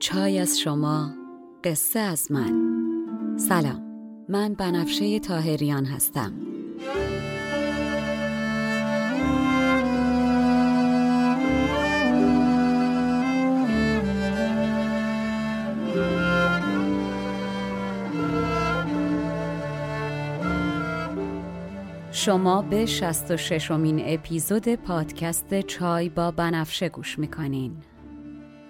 چای از شما قصه از من. سلام من بنفشه تاهریان هستم. شما به 66 امین اپیزود پادکست چای با بنفشه گوش می‌کنین.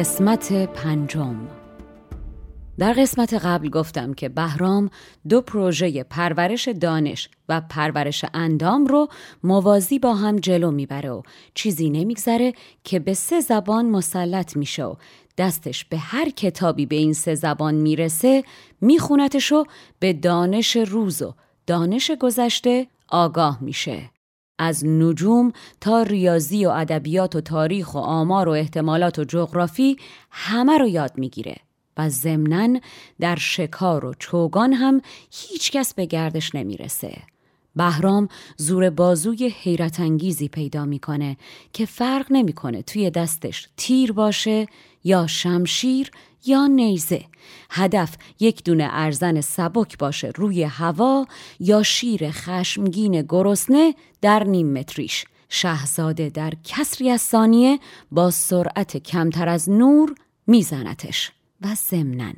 قسمت پنجم. در قسمت قبل گفتم که بهرام دو پروژه پرورش دانش و پرورش اندام رو موازی با هم جلو می‌بره و چیزی نمیگذره که به سه زبان مسلط میشه و دستش به هر کتابی به این سه زبان می‌رسه میخونتش و به دانش روز و دانش گذشته آگاه میشه. از نجوم تا ریاضی و ادبیات و تاریخ و آمار و احتمالات و جغرافی همه رو یاد می‌گیره و ضمنا در شکار و چوگان هم هیچکس به گردش نمی‌رسه. بهرام زور بازوی حیرت انگیزی پیدا می‌کنه که فرق نمی‌کنه توی دستش تیر باشه یا شمشیر یا نیزه. هدف یک دونه ارزن سبک باشه روی هوا یا شیر خشمگین گرسنه در نیم متریش. شهزاده در کسری از ثانیه با سرعت کمتر از نور میزنتش. و ضمناً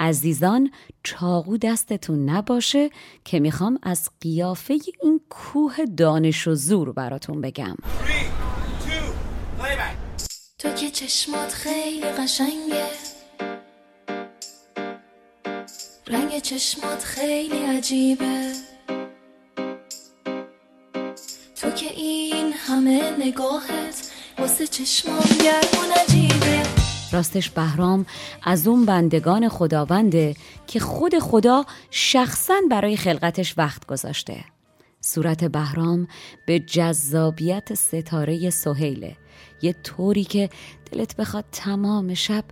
عزیزان چاقو دستتون نباشه که می‌خوام از قیافه این کوه دانش و زور براتون بگم. تو که چشمات خیلی قشنگه. رنگ چشمات خیلی عجیبه. تو که این همه نگاهت واسه چشمام گرم و نجیبه. راستش بهرام از اون بندگان خداونده که خود خدا شخصا برای خلقتش وقت گذاشته. صورت بهرام به جذابیت ستاره سهیله یه طوری که دلت بخواد تمام شب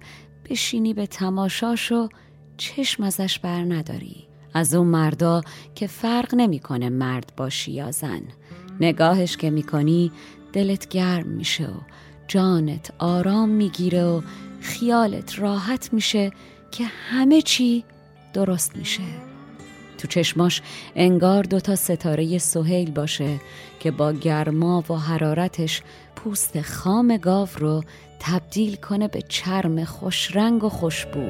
بشینی به تماشاش و چشم ازش بر نداری. از اون مردا که فرق نمی‌کنه مرد باشی یا زن. نگاهش که می‌کنی دلت گرم میشه و جانت آرام می‌گیره و خیالت راحت میشه که همه چی درست میشه. تو چشماش انگار دوتا ستاره سهیل باشه که با گرما و حرارتش پوست خام گاو رو تبدیل کنه به چرم خوشرنگ و خوشبو.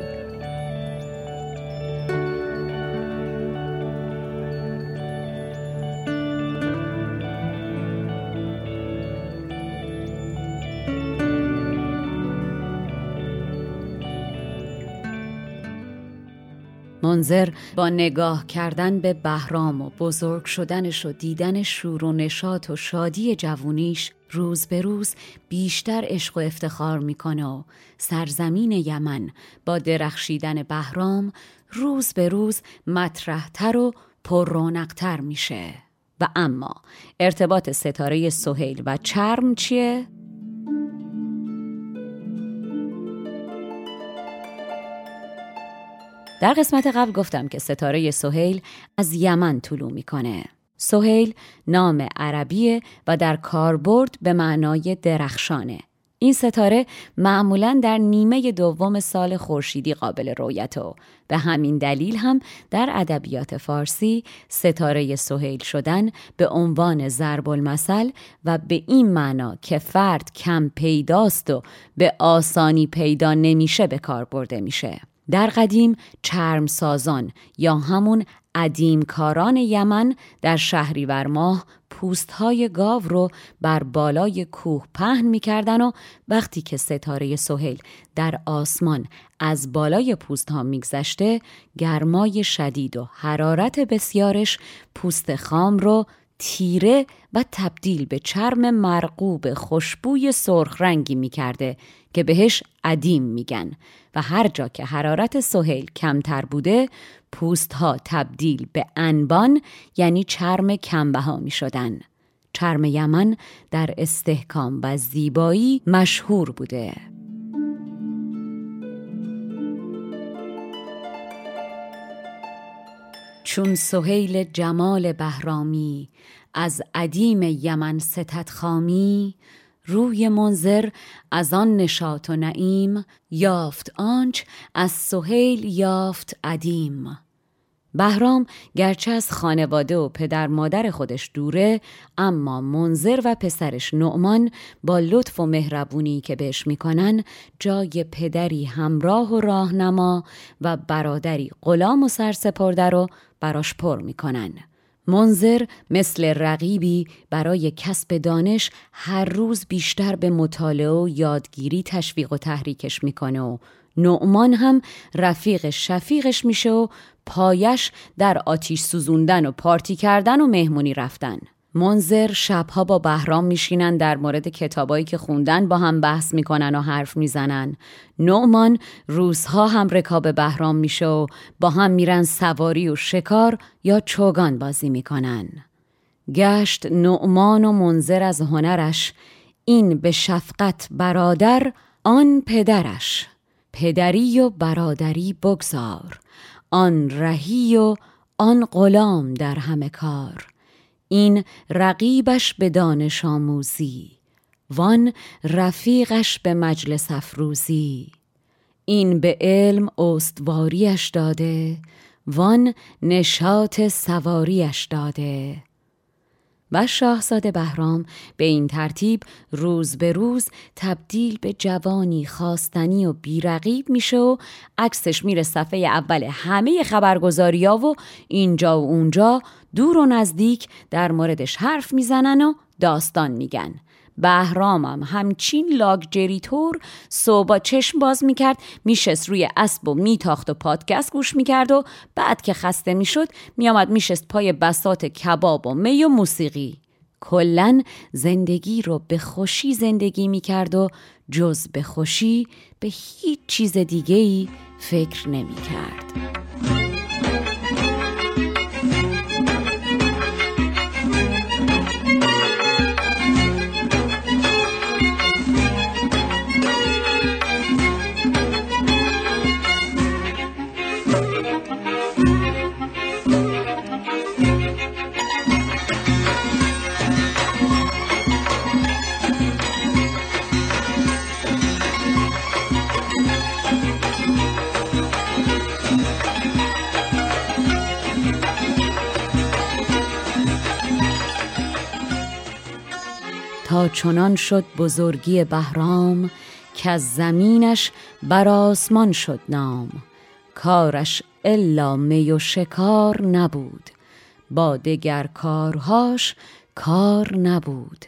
منظر با نگاه کردن به بهرام و بزرگ شدنش و دیدن شور و نشاط و شادی جوونیش روز به روز بیشتر عشق و افتخار می‌کنه و سرزمین یمن با درخشیدن بهرام روز به روز مطرحتر و پررونقتر میشه و اما ارتباط ستاره سهیل و چرم چیه؟ در قسمت قبل گفتم که ستاره سهیل از یمن طلوع می‌کنه. سهیل نام عربیه و در کاربرد به معنای درخشانه. این ستاره معمولا در نیمه دوم سال خورشیدی قابل رویت و به همین دلیل هم در ادبیات فارسی ستاره سهیل شدن به عنوان ضرب المثل و به این معنا که فرد کم پیداست و به آسانی پیدا نمیشه به کار برده میشه. در قدیم چرم سازان یا همون کاران یمن در شهریور ماه پوست های گاو رو بر بالای کوه پهن می‌کردن و وقتی که ستاره سهیل در آسمان از بالای پوست ها میگذشته گرمای شدید و حرارت بسیارش پوست خام رو تیره و تبدیل به چرم مرغوب خوشبوی سرخ رنگی می کرده که بهش عدیم میگن و هر جا که حرارت سهیل کمتر بوده پوست ها تبدیل به انبان یعنی چرم کمبها می شدن. چرم یمن در استحکام و زیبایی مشهور بوده. چون سهیل جمال بهرامی از عدیم یمن ستت خامی روی منظر از آن نشاط و نعیم یافت آنچ از سهیل یافت عدیم. بهرام گرچه از خانواده و پدر مادر خودش دوره اما منظر و پسرش نعمان با لطف و مهربونی که بهش می‌کنن جای پدری همراه و راهنما و برادری غلام و سرسپرده رو براش پر می‌کنن. منظر مثل رقیبی برای کسب دانش هر روز بیشتر به مطالعه و یادگیری تشویق و تحریکش می‌کنه و نعمان هم رفیق شفیقش میشه و پایش در آتیش سوزوندن و پارتی کردن و مهمونی رفتن. منظر شبها با بهرام میشینن در مورد کتابایی که خوندن با هم بحث می‌کنن و حرف می‌زنن. نعمان روزها هم رکاب بهرام میشه و با هم میرن سواری و شکار یا چوگان بازی می‌کنن. گشت نعمان و منظر از هنرش این به شفقت برادر آن پدرش. پدری و برادری بگذار آن رهی و آن غلام در همه کار. این رقیبش به دانش آموزی وان رفیقش به مجلس افروزی. این به علم استواریش داده وان نشاط سواریش داده. و شاهزاده بهرام به این ترتیب روز به روز تبدیل به جوانی خواستنی و بیرقیب میشه و عکسش میره صفحه اول همه خبرگزاری ها و اینجا و اونجا دور و نزدیک در موردش حرف می‌زنن و داستان میگن. بهرامم همچین لاگ جریتور صبح چشم باز می‌کرد میشست روی اسب و میتاخت و پادکست گوش می‌کرد و بعد که خسته می‌شد میآمد میشست پای بسات کباب و می و موسیقی کلا زندگی رو به خوشی زندگی می‌کرد و جز به خوشی به هیچ چیز دیگه ای فکر نمی‌کرد. چنان شد بزرگی بهرام که از زمینش بر آسمان شد نام. کارش الا می و شکار نبود با دگر کارهاش کار نبود.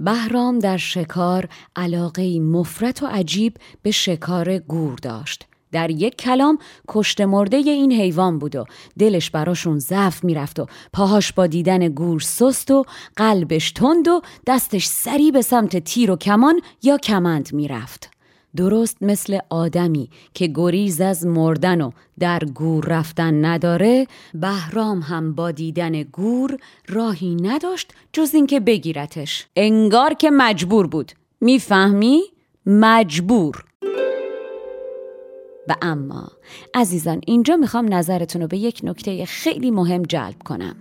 بهرام در شکار علاقه مفرت و عجیب به شکار گور داشت. در یک کلام کشت مرده این حیوان بود و دلش براشون ضعف می‌رفت و پاهاش با دیدن گور سست و قلبش تند و دستش سری به سمت تیر و کمان یا کمند می‌رفت. درست مثل آدمی که گریز از مردن و در گور رفتن نداره بهرام هم با دیدن گور راهی نداشت جز اینکه بگیرتش. انگار که مجبور بود. می‌فهمی؟ مجبور. و اما عزیزان اینجا می‌خوام نظرتون رو به یک نکته خیلی مهم جلب کنم.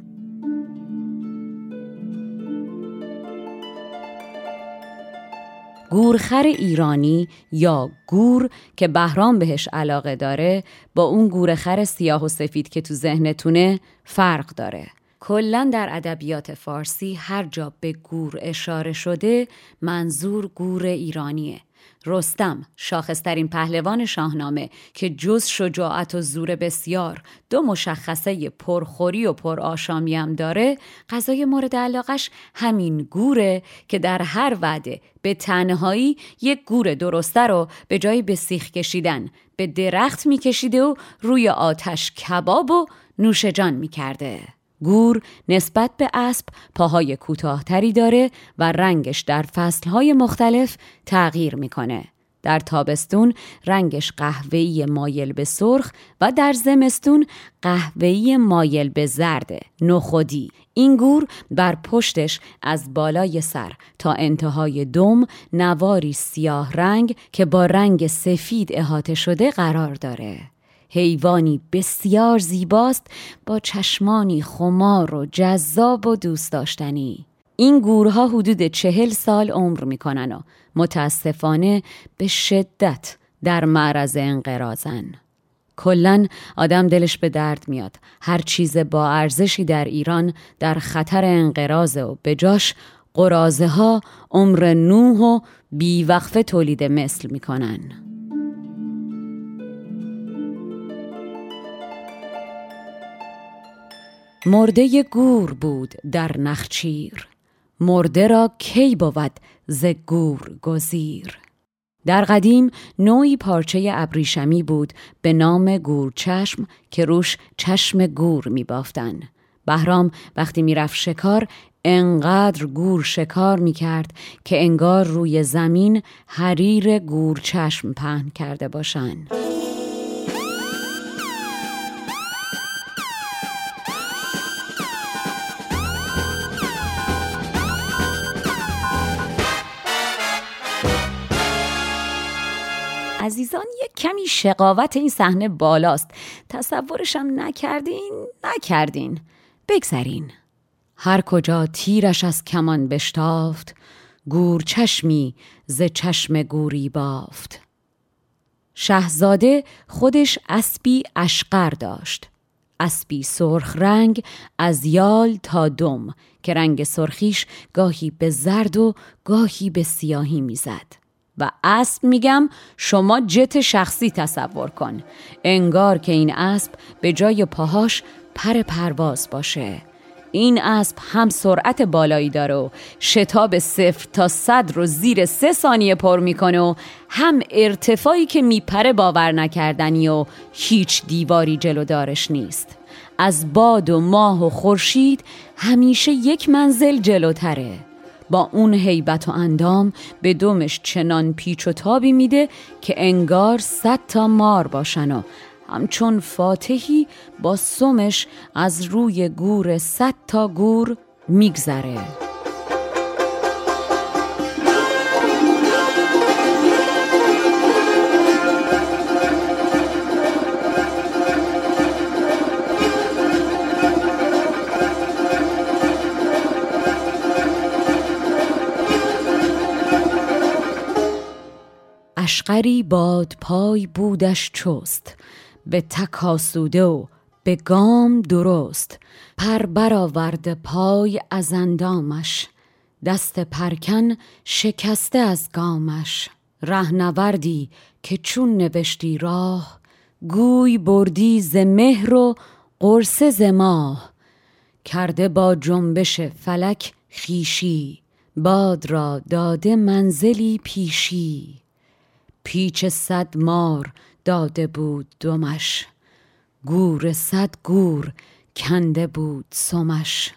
گورخر ایرانی یا گور که بهرام بهش علاقه داره با اون گورخر سیاه و سفید که تو ذهنتونه فرق داره. کلا در ادبیات فارسی هر جا به گور اشاره شده منظور گور ایرانیه. رستم شاخصترین پهلوان شاهنامه که جز شجاعت و زور بسیار دو مشخصه پرخوری و پر آشامی هم داره غذای مورد علاقش همین گوره که در هر وعده به تنهایی یک گور درسته رو به جای به سیخ کشیدن به درخت میکشیده و روی آتش کباب و نوش جان می‌کرده. گور نسبت به اسب پاهای کوتاهتری داره و رنگش در فصلهای مختلف تغییر می‌کنه. در تابستون رنگش قهوه‌ای مایل به سرخ و در زمستون قهوه‌ای مایل به زرد نخودی این گور بر پشتش از بالای سر تا انتهای دم نواری سیاه رنگ که با رنگ سفید احاطه شده قرار داره حیوانی بسیار زیباست با چشمانی خمار و جذاب و دوست داشتنی. این گورها حدود چهل سال عمر می‌کنن و متاسفانه به شدت در معرض انقرازن کلا آدم دلش به درد میاد. هر چیز با ارزشی در ایران در خطر انقراض و به جاش قرازه ها عمر نوح و بیوقفه تولید مثل می‌کنن. مرده گور بود در نخچیر مرده را کی بود ز گور گزیر در قدیم نوعی پارچه ابریشمی بود به نام گورچشم که روش چشم گور می بافتن. بهرام وقتی می‌رفت شکار انقدر گور شکار می کرد که انگار روی زمین حریر گورچشم پهن کرده باشند. عزیزان یک کمی شقاوت این صحنه بالاست. تصورشم نکردین نکردین. بگذرین. هر کجا تیرش از کمان بشتافت گور چشمی ز چشم گوری بافت. شهزاده خودش اسبی اشقر داشت. اسبی سرخ رنگ از یال تا دم که رنگ سرخیش گاهی به زرد و گاهی به سیاهی می‌زد. و اسب میگم شما جت شخصی تصور کن. انگار که این اسب به جای پاهاش پر پرواز باشه. این اسب هم سرعت بالایی داره و شتاب صفر تا صد رو زیر سه ثانیه پر می‌کنه و هم ارتفاعی که میپره باور نکردنی و هیچ دیواری جلودارش نیست. از باد و ماه و خورشید همیشه یک منزل جلوتره. با اون هیبت و اندام به دومش چنان پیچ و تابی میده که انگار صد تا مار باشن و همچون فاتحی با سمش از روی گور صد تا گور میگذره. اشقری باد پای بودش چست به تک آسوده و به گام درست. پر برآورد پای از اندامش دست پرکن شکسته از گامش. رهنوردی که چون نوشتی راه گوی بردی ز مهر و قرص ز ماه. کرده با جنبش فلک خیشی باد را داده منزلی پیشی. پیچ صد مار داده بود دمش. گور صد گور کنده بود سمش.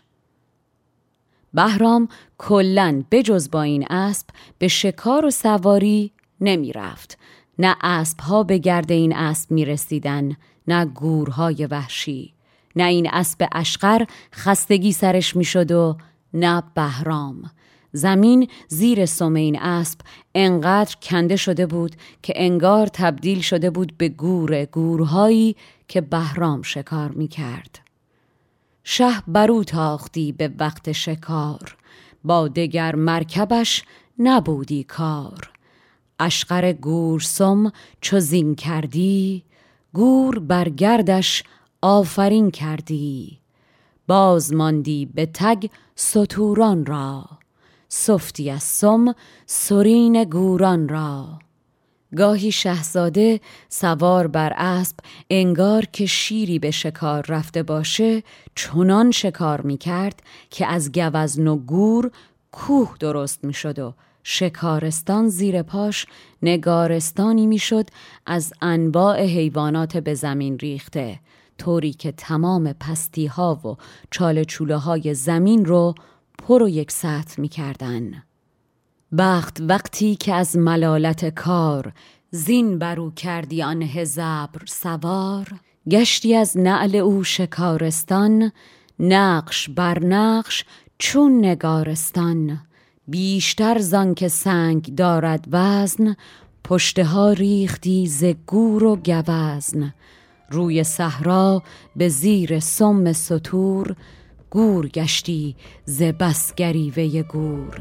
بهرام کلا بجز با این اسب به شکار و سواری نمی رفت. نه اسب ها به گرد این اسب می رسیدن نه گورهای وحشی. نه این اسب اشقر خستگی سرش می شد و نه بهرام. زمین زیر سم این اسب انقدر کنده شده بود که انگار تبدیل شده بود به گور گورهایی که بهرام شکار می کرد. شه برو تاختی به وقت شکار با دگر مرکبش نبودی کار. اشقر گورسم چو زین کردی گور برگردش آفرین کردی. باز ماندی به تگ ستوران را. سفتی از سم سرین گوران را. گاهی شهزاده سوار بر اسب انگار که شیری به شکار رفته باشه چنان شکار می کرد که از گوزن و گور کوه درست می شد و شکارستان زیر پاش نگارستانی می‌شد از انواع حیوانات به زمین ریخته طوری که تمام پستی ها و چاله چوله های زمین رو پر و یک سطح می کردن. بخت وقتی که از ملالت کار زین برو کردی آن هزبر سوار گشتی از نعل او شکارستان نقش بر نقش چون نگارستان بیشتر زان که سنگ دارد وزن پشته ها ریختی ز گور و گوزن روی صحرا به زیر سم سطور گور گشتی ز بس گریوه گور.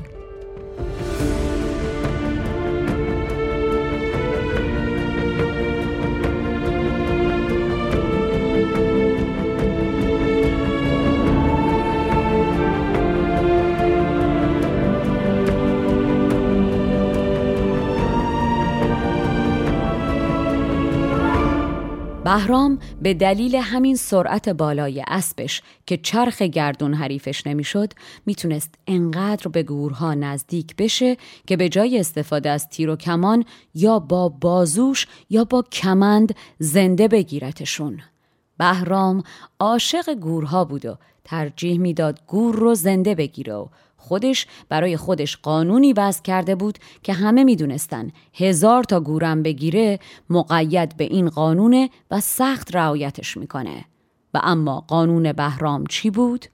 بهرام به دلیل همین سرعت بالای اسبش که چرخ گردون حریفش نمی‌شد می‌تونست انقدر به گورها نزدیک بشه که به جای استفاده از تیر و کمان یا با بازوش یا با کمند زنده بگیرتشون. بهرام عاشق گورها بود و ترجیح می‌داد گور رو زنده بگیره و خودش برای خودش قانونی وضع کرده بود که همه می‌دونستن هزار تا گورم بگیره مقید به این قانونه و سخت رعایتش می‌کنه و اما قانون بهرام چی بود؟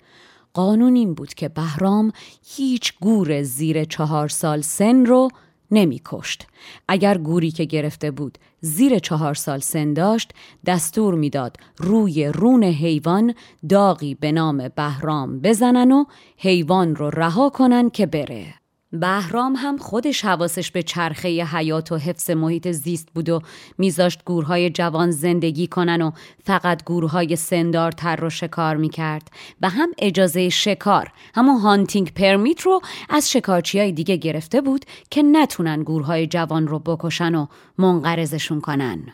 قانون این بود که بهرام هیچ گور زیر چهار سال سن رو نمی کشت. اگر گوری که گرفته بود زیر چهار سال سن داشت دستور می‌داد روی رون حیوان داغی به نام بهرام بزنن و حیوان رو رها کنن که بره. بهرام هم خودش حواسش به چرخه حیات و حفظ محیط زیست بود و میذاشت گورهای جوان زندگی کنن و فقط گورهای سندارتر رو شکار می‌کرد. و هم اجازه شکار همون هانتینگ پرمیت رو از شکارچی های دیگه گرفته بود که نتونن گورهای جوان رو بکشن و منقرضشون کنن.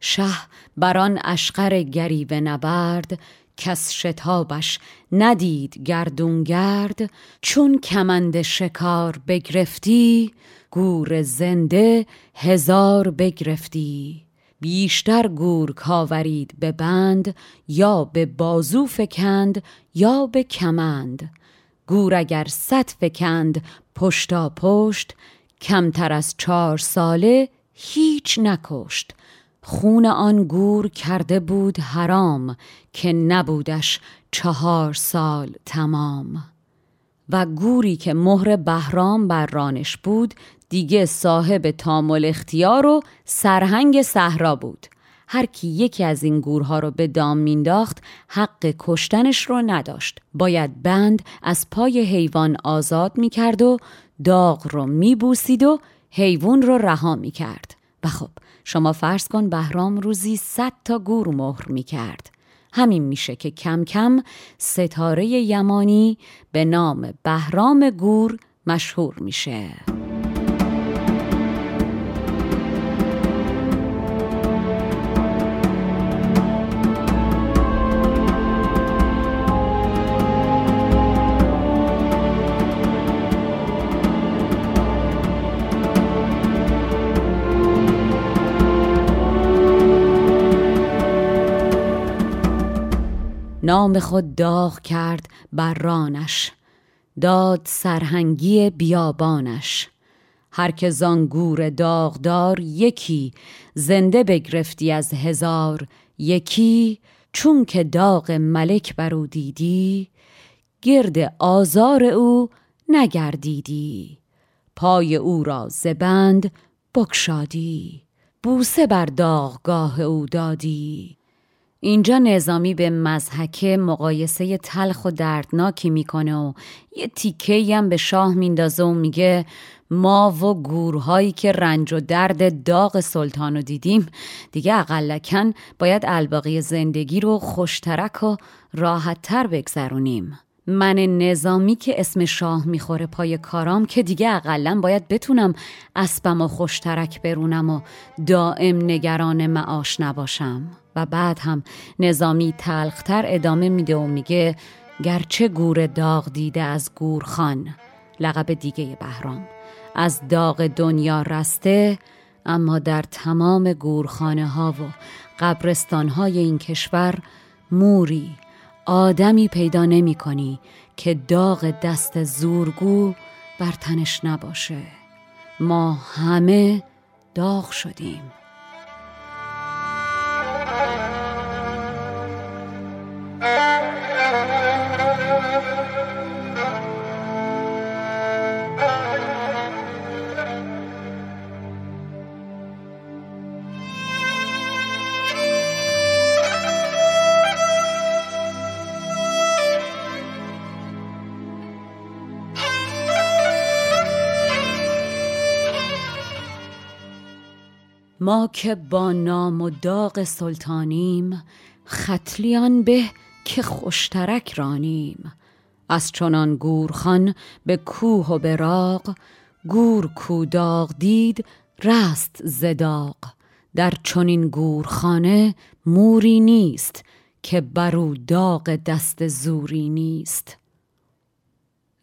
شه بران اشقر گریوه نبرد کس شتابش ندید گردونگرد چون کمند شکار بگرفتی گور زنده هزار بگرفتی. بیشتر گور کاورید به بند یا به بازو فکند یا به کمند. گور اگر صد فکند پشتا پشت کمتر از چهار ساله هیچ نکشت. خون آن گور کرده بود حرام که نبودش چهار سال تمام. و گوری که مهر بهرام بر رانش بود دیگه صاحب تامل اختیار و سرهنگ صحرا بود. هر کی یکی از این گورها رو به دام مینداخت حق کشتنش رو نداشت. باید بند از پای حیوان آزاد می‌کرد و داغ رو میبوسید و حیوان رو رها می‌کرد. و خب شما فرض کن بهرام روزی صد تا گور مهر می کرد همین میشه که کم کم ستاره یمانی به نام بهرام گور مشهور میشه. نام خود داغ کرد بر رانش داد سرهنگی بیابانش. هر که زانگور داغدار یکی زنده بگرفتی از هزار یکی چون که داغ ملک برو دیدی گرد آزار او نگردیدی. پای او را زبند بکشادی بوسه بر داغگاه او دادی. اینجا نظامی به مزحک مقایسه تلخ و دردناکی می‌کنه و یه تیکه هم به شاه میندازه و میگه ما و گورهایی که رنج و درد داغ سلطان رو دیدیم دیگه اقلکن باید الباقی زندگی رو خوشترک و راحتتر بگذرونیم. من نظامی که اسم شاه می‌خوره پای کارام که دیگه اقلا باید بتونم اسبم و خوشترک برونم و دائم نگران معاش نباشم. و بعد هم نظامی تلختر ادامه میده و میگه گرچه گور داغ دیده از گورخان لقب دیگه بهرام. از داغ دنیا رسته اما در تمام گورخانه ها و قبرستان های این کشور موری آدمی پیدا نمی کنی که داغ دست زورگو بر تنش نباشه. ما همه داغ شدیم. ما که با نام و داغ سلطانیم ختلیان به که خوشترک رانیم. از چنان گورخان به کوه و به گور کو داغ دید رست زداغ در چنین گورخانه موری نیست که برو داغ دست زوری نیست.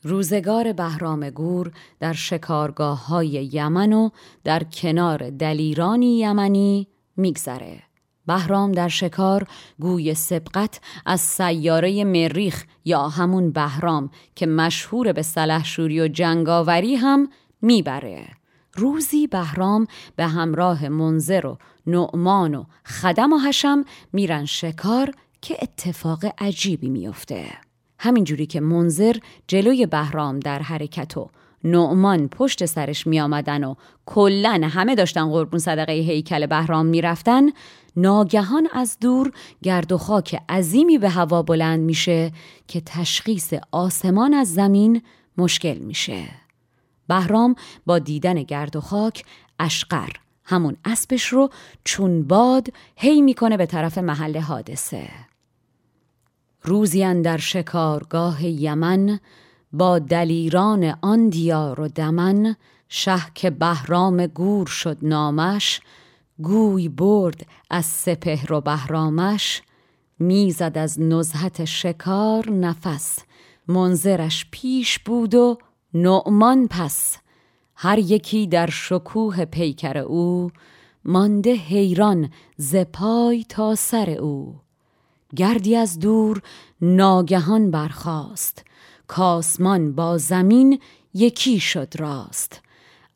روزگار بهرام گور در شکارگاه های یمن و در کنار دلیرانی یمنی میگذره. بهرام در شکار گوی سبقت از سیاره مریخ یا همون بهرام که مشهور به سلحشوری و جنگاوری هم می‌بره. روزی بهرام به همراه منظر و نعمان و خدم و حشم میرن شکار که اتفاق عجیبی میفته. همینجوری که منظر جلوی بهرام در حرکت و نعمان پشت سرش می آمدن و کلن همه داشتن قربون صدقه هیکل بهرام می رفتن ناگهان از دور گرد و خاک عظیمی به هوا بلند میشه که تشخیص آسمان از زمین مشکل میشه. بهرام با دیدن گرد و خاک اشقر همون اسبش رو چون باد هی می‌کنه به طرف محل حادثه. روزی در شکارگاه یمن با دلیران آن دیار و دمن شه که بهرام گور شد نامش گوی برد از سپهر و بهرامش می‌زد از نزهت شکار نفس. منظرش پیش بود و نعمان پس. هر یکی در شکوه پیکر او مانده حیران ز پای تا سر او. گردی از دور ناگهان برخاست. کاسمان با زمین یکی شد راست.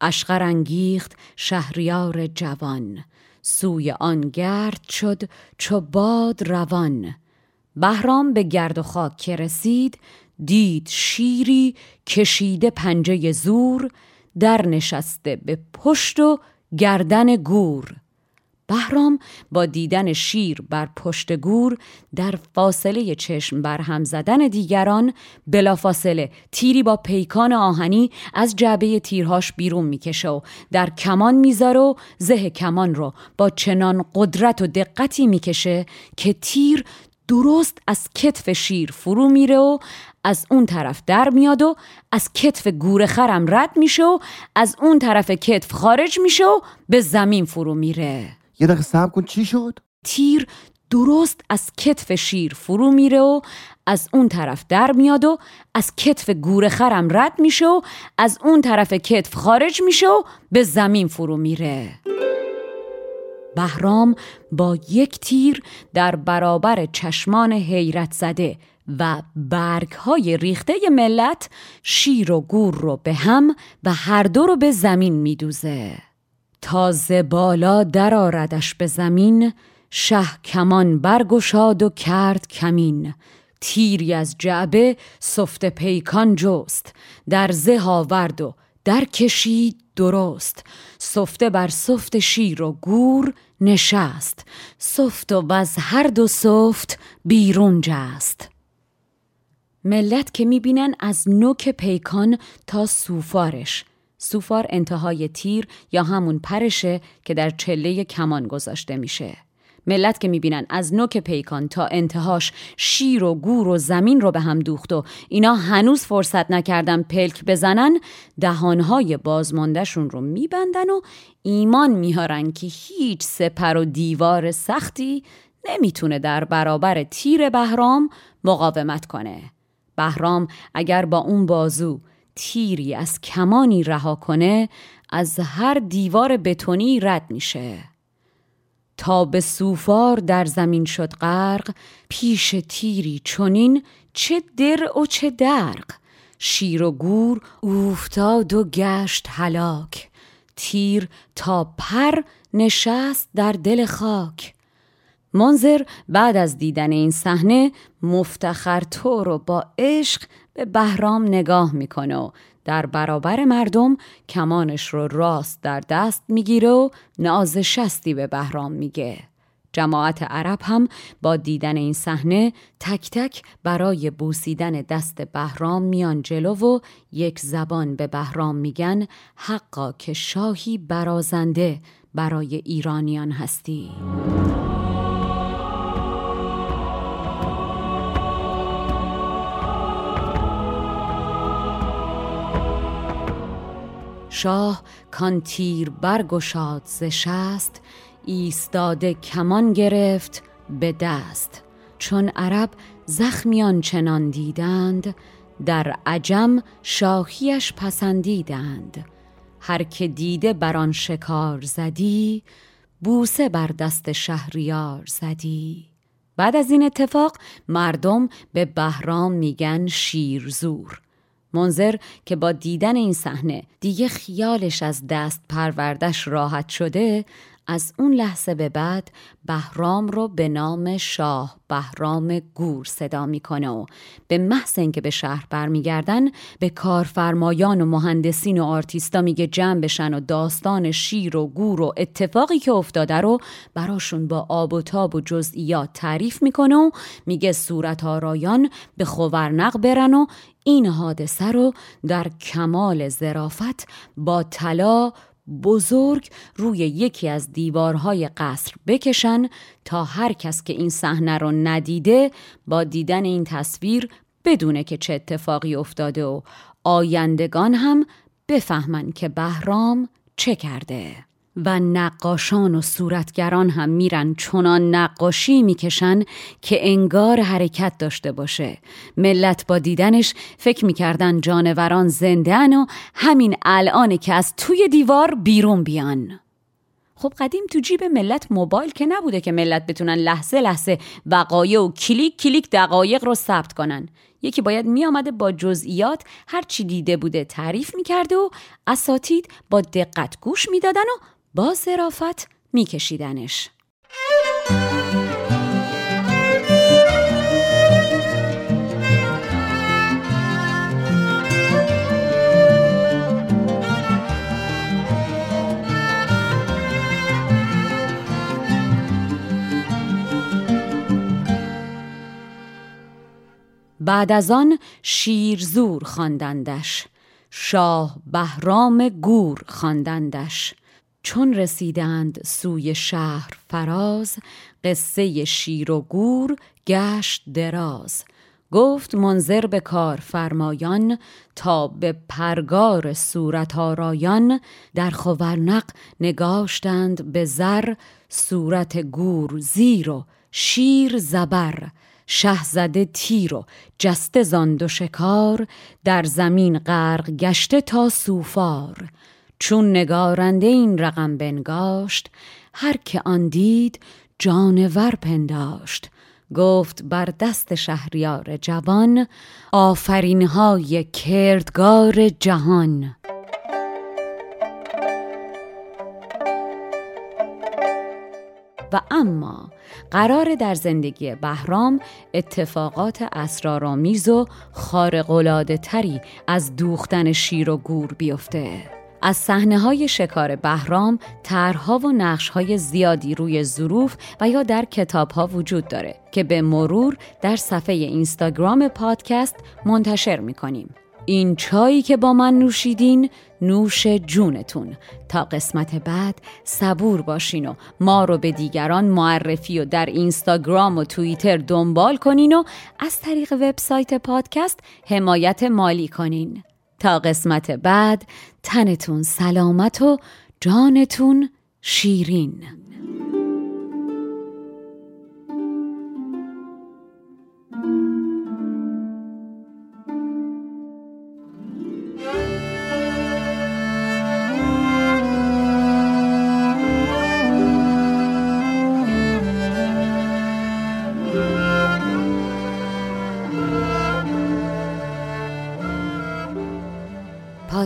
اشقر انگیخت شهریار جوان. سوی آن گرد شد چو باد روان. بهرام به گرد و خاک که رسید دید شیری کشیده پنجه زور در نشسته به پشت و گردن گور. بهرام با دیدن شیر بر پشت گور در فاصله چشم بر هم زدن دیگران بلافاصله تیری با پیکان آهنی از جعبه تیرهاش بیرون می‌کشه و در کمان می‌ذاره و زه کمان رو با چنان قدرت و دقتی می‌کشه که تیر درست از کتف شیر فرو میره و از اون طرف در میاد و از کتف گور خرم رد میشه و از اون طرف کتف خارج میشه و به زمین فرو میره. یه دقیقه صبر کن چی شد؟ تیر درست از کتف شیر فرو میره و از اون طرف در میاد و از کتف گور خرم رد میشه و از اون طرف کتف خارج میشه و به زمین فرو میره. بهرام با یک تیر در برابر چشمان حیرت زده و برگ های ریخته ملت شیر و گور رو به هم و هر دو رو به زمین میدوزه. تازه بالا درآردش به زمین شه کمان برگشاد و کرد کمین. تیری از جعبه سفت پیکان جست در زه آورد و در کشید درست. سفته بر سفت شیر و گور نشست سفت و از هر دو سفت بیرون جست. ملت که می‌بینن از نوک پیکان تا سوفارش سوفار انتهای تیر یا همون پرشه که در چله کمان گذاشته میشه. ملت که می‌بینن از نوک پیکان تا انتهاش شیر و گور و زمین رو به هم دوخت و اینا هنوز فرصت نکردن پلک بزنن دهانهای بازماندهشون رو میبندن و ایمان میهارن که هیچ سپر و دیوار سختی نمی‌تونه در برابر تیر بهرام مقاومت کنه. بهرام اگر با اون بازو تیری از کمانی رها کنه از هر دیوار بتونی رد میشه. تا به سوفار در زمین شد غرق پیش تیری چونین چه در و چه درق. شیر و گور اوفتاد و گشت هلاک. تیر تا پر نشست در دل خاک. منظر بعد از دیدن این صحنه مفتخر تو رو با عشق به بهرام نگاه می‌کنه و در برابر مردم کمانش رو راست در دست می‌گیره و ناز شستی به بهرام میگه. جماعت عرب هم با دیدن این صحنه تک تک برای بوسیدن دست بهرام میان جلو و یک زبان به بهرام میگن حقا که شاهی برازنده برای ایرانیان هستی. شاه کان تیر برگشاد ز شست ایستاده کمان گرفت به دست. چون عرب زخمیان چنان دیدند در عجم شاهیش پسندیدند. هر که دیده بر آن شکار زدی بوسه بر دست شهریار زدی. بعد از این اتفاق مردم به بهرام میگن شیرزور. منظر که با دیدن این صحنه دیگه خیالش از دست پروردش راحت شده از اون لحظه به بعد بهرام رو به نام شاه بهرام گور صدا می‌کنه و به محض اینکه به شهر برمیگردن به کارفرمایان و مهندسین و آرتیستا میگه جمع بشن و داستان شیر و گور و اتفاقی که افتاده رو براشون با آب و تاب و جزئیات تعریف می‌کنه و میگه صورت آرایان به خورنق برن و این حادثه رو در کمال زرافت با طلا بزرگ روی یکی از دیوارهای قصر بکشن تا هر کس که این صحنه رو ندیده با دیدن این تصویر بدونه که چه اتفاقی افتاده و آیندگان هم بفهمن که بهرام چه کرده. و نقاشان و صورتگران هم میرن چنان نقاشی می‌کشن که انگار حرکت داشته باشه. ملت با دیدنش فکر می‌کردن جانوران زندهن و همین الان که از توی دیوار بیرون بیان. خب قدیم تو جیب ملت موبایل که نبوده که ملت بتونن لحظه لحظه وقایع و کلیک کلیک دقایق رو ثبت کنن. یکی باید میآمده با جزئیات هر چی دیده بوده تعریف می‌کرده و اساتید با دقت گوش می‌دادن و با ظرافت میکشیدنش. بعد از آن شیرزور خواندندش شاه بهرام گور خواندندش. چون رسیدند سوی شهر فراز قصه شیر و گور گشت دراز. گفت منظر به کار فرمایان تا به پرگار صورت آرایان در خورنق نگاشتند به زر صورت گور زیر و شیر زبر شهزده تیر و جسته زاند و شکار در زمین غرق گشته تا سوفار. چون نگارنده این رقم بنگاشت هر که آن دید جانور پنداشت. گفت بر دست شهریار جوان آفرینهای کردگار جهان. و اما قرار در زندگی بهرام اتفاقات اسرارآمیز و خارق‌العاده تری از دوختن شیر و گور بیفته. از صحنه های شکار بهرام طرحها و نقش های زیادی روی ظروف و یا در کتاب ها وجود داره که به مرور در صفحه اینستاگرام پادکست منتشر می‌کنیم. این چایی که با من نوشیدین نوش جونتون. تا قسمت بعد صبور باشین و ما رو به دیگران معرفی و در اینستاگرام و توییتر دنبال کنین و از طریق وبسایت پادکست حمایت مالی کنین. تا قسمت بعد تنتون سلامت و جانتون شیرین.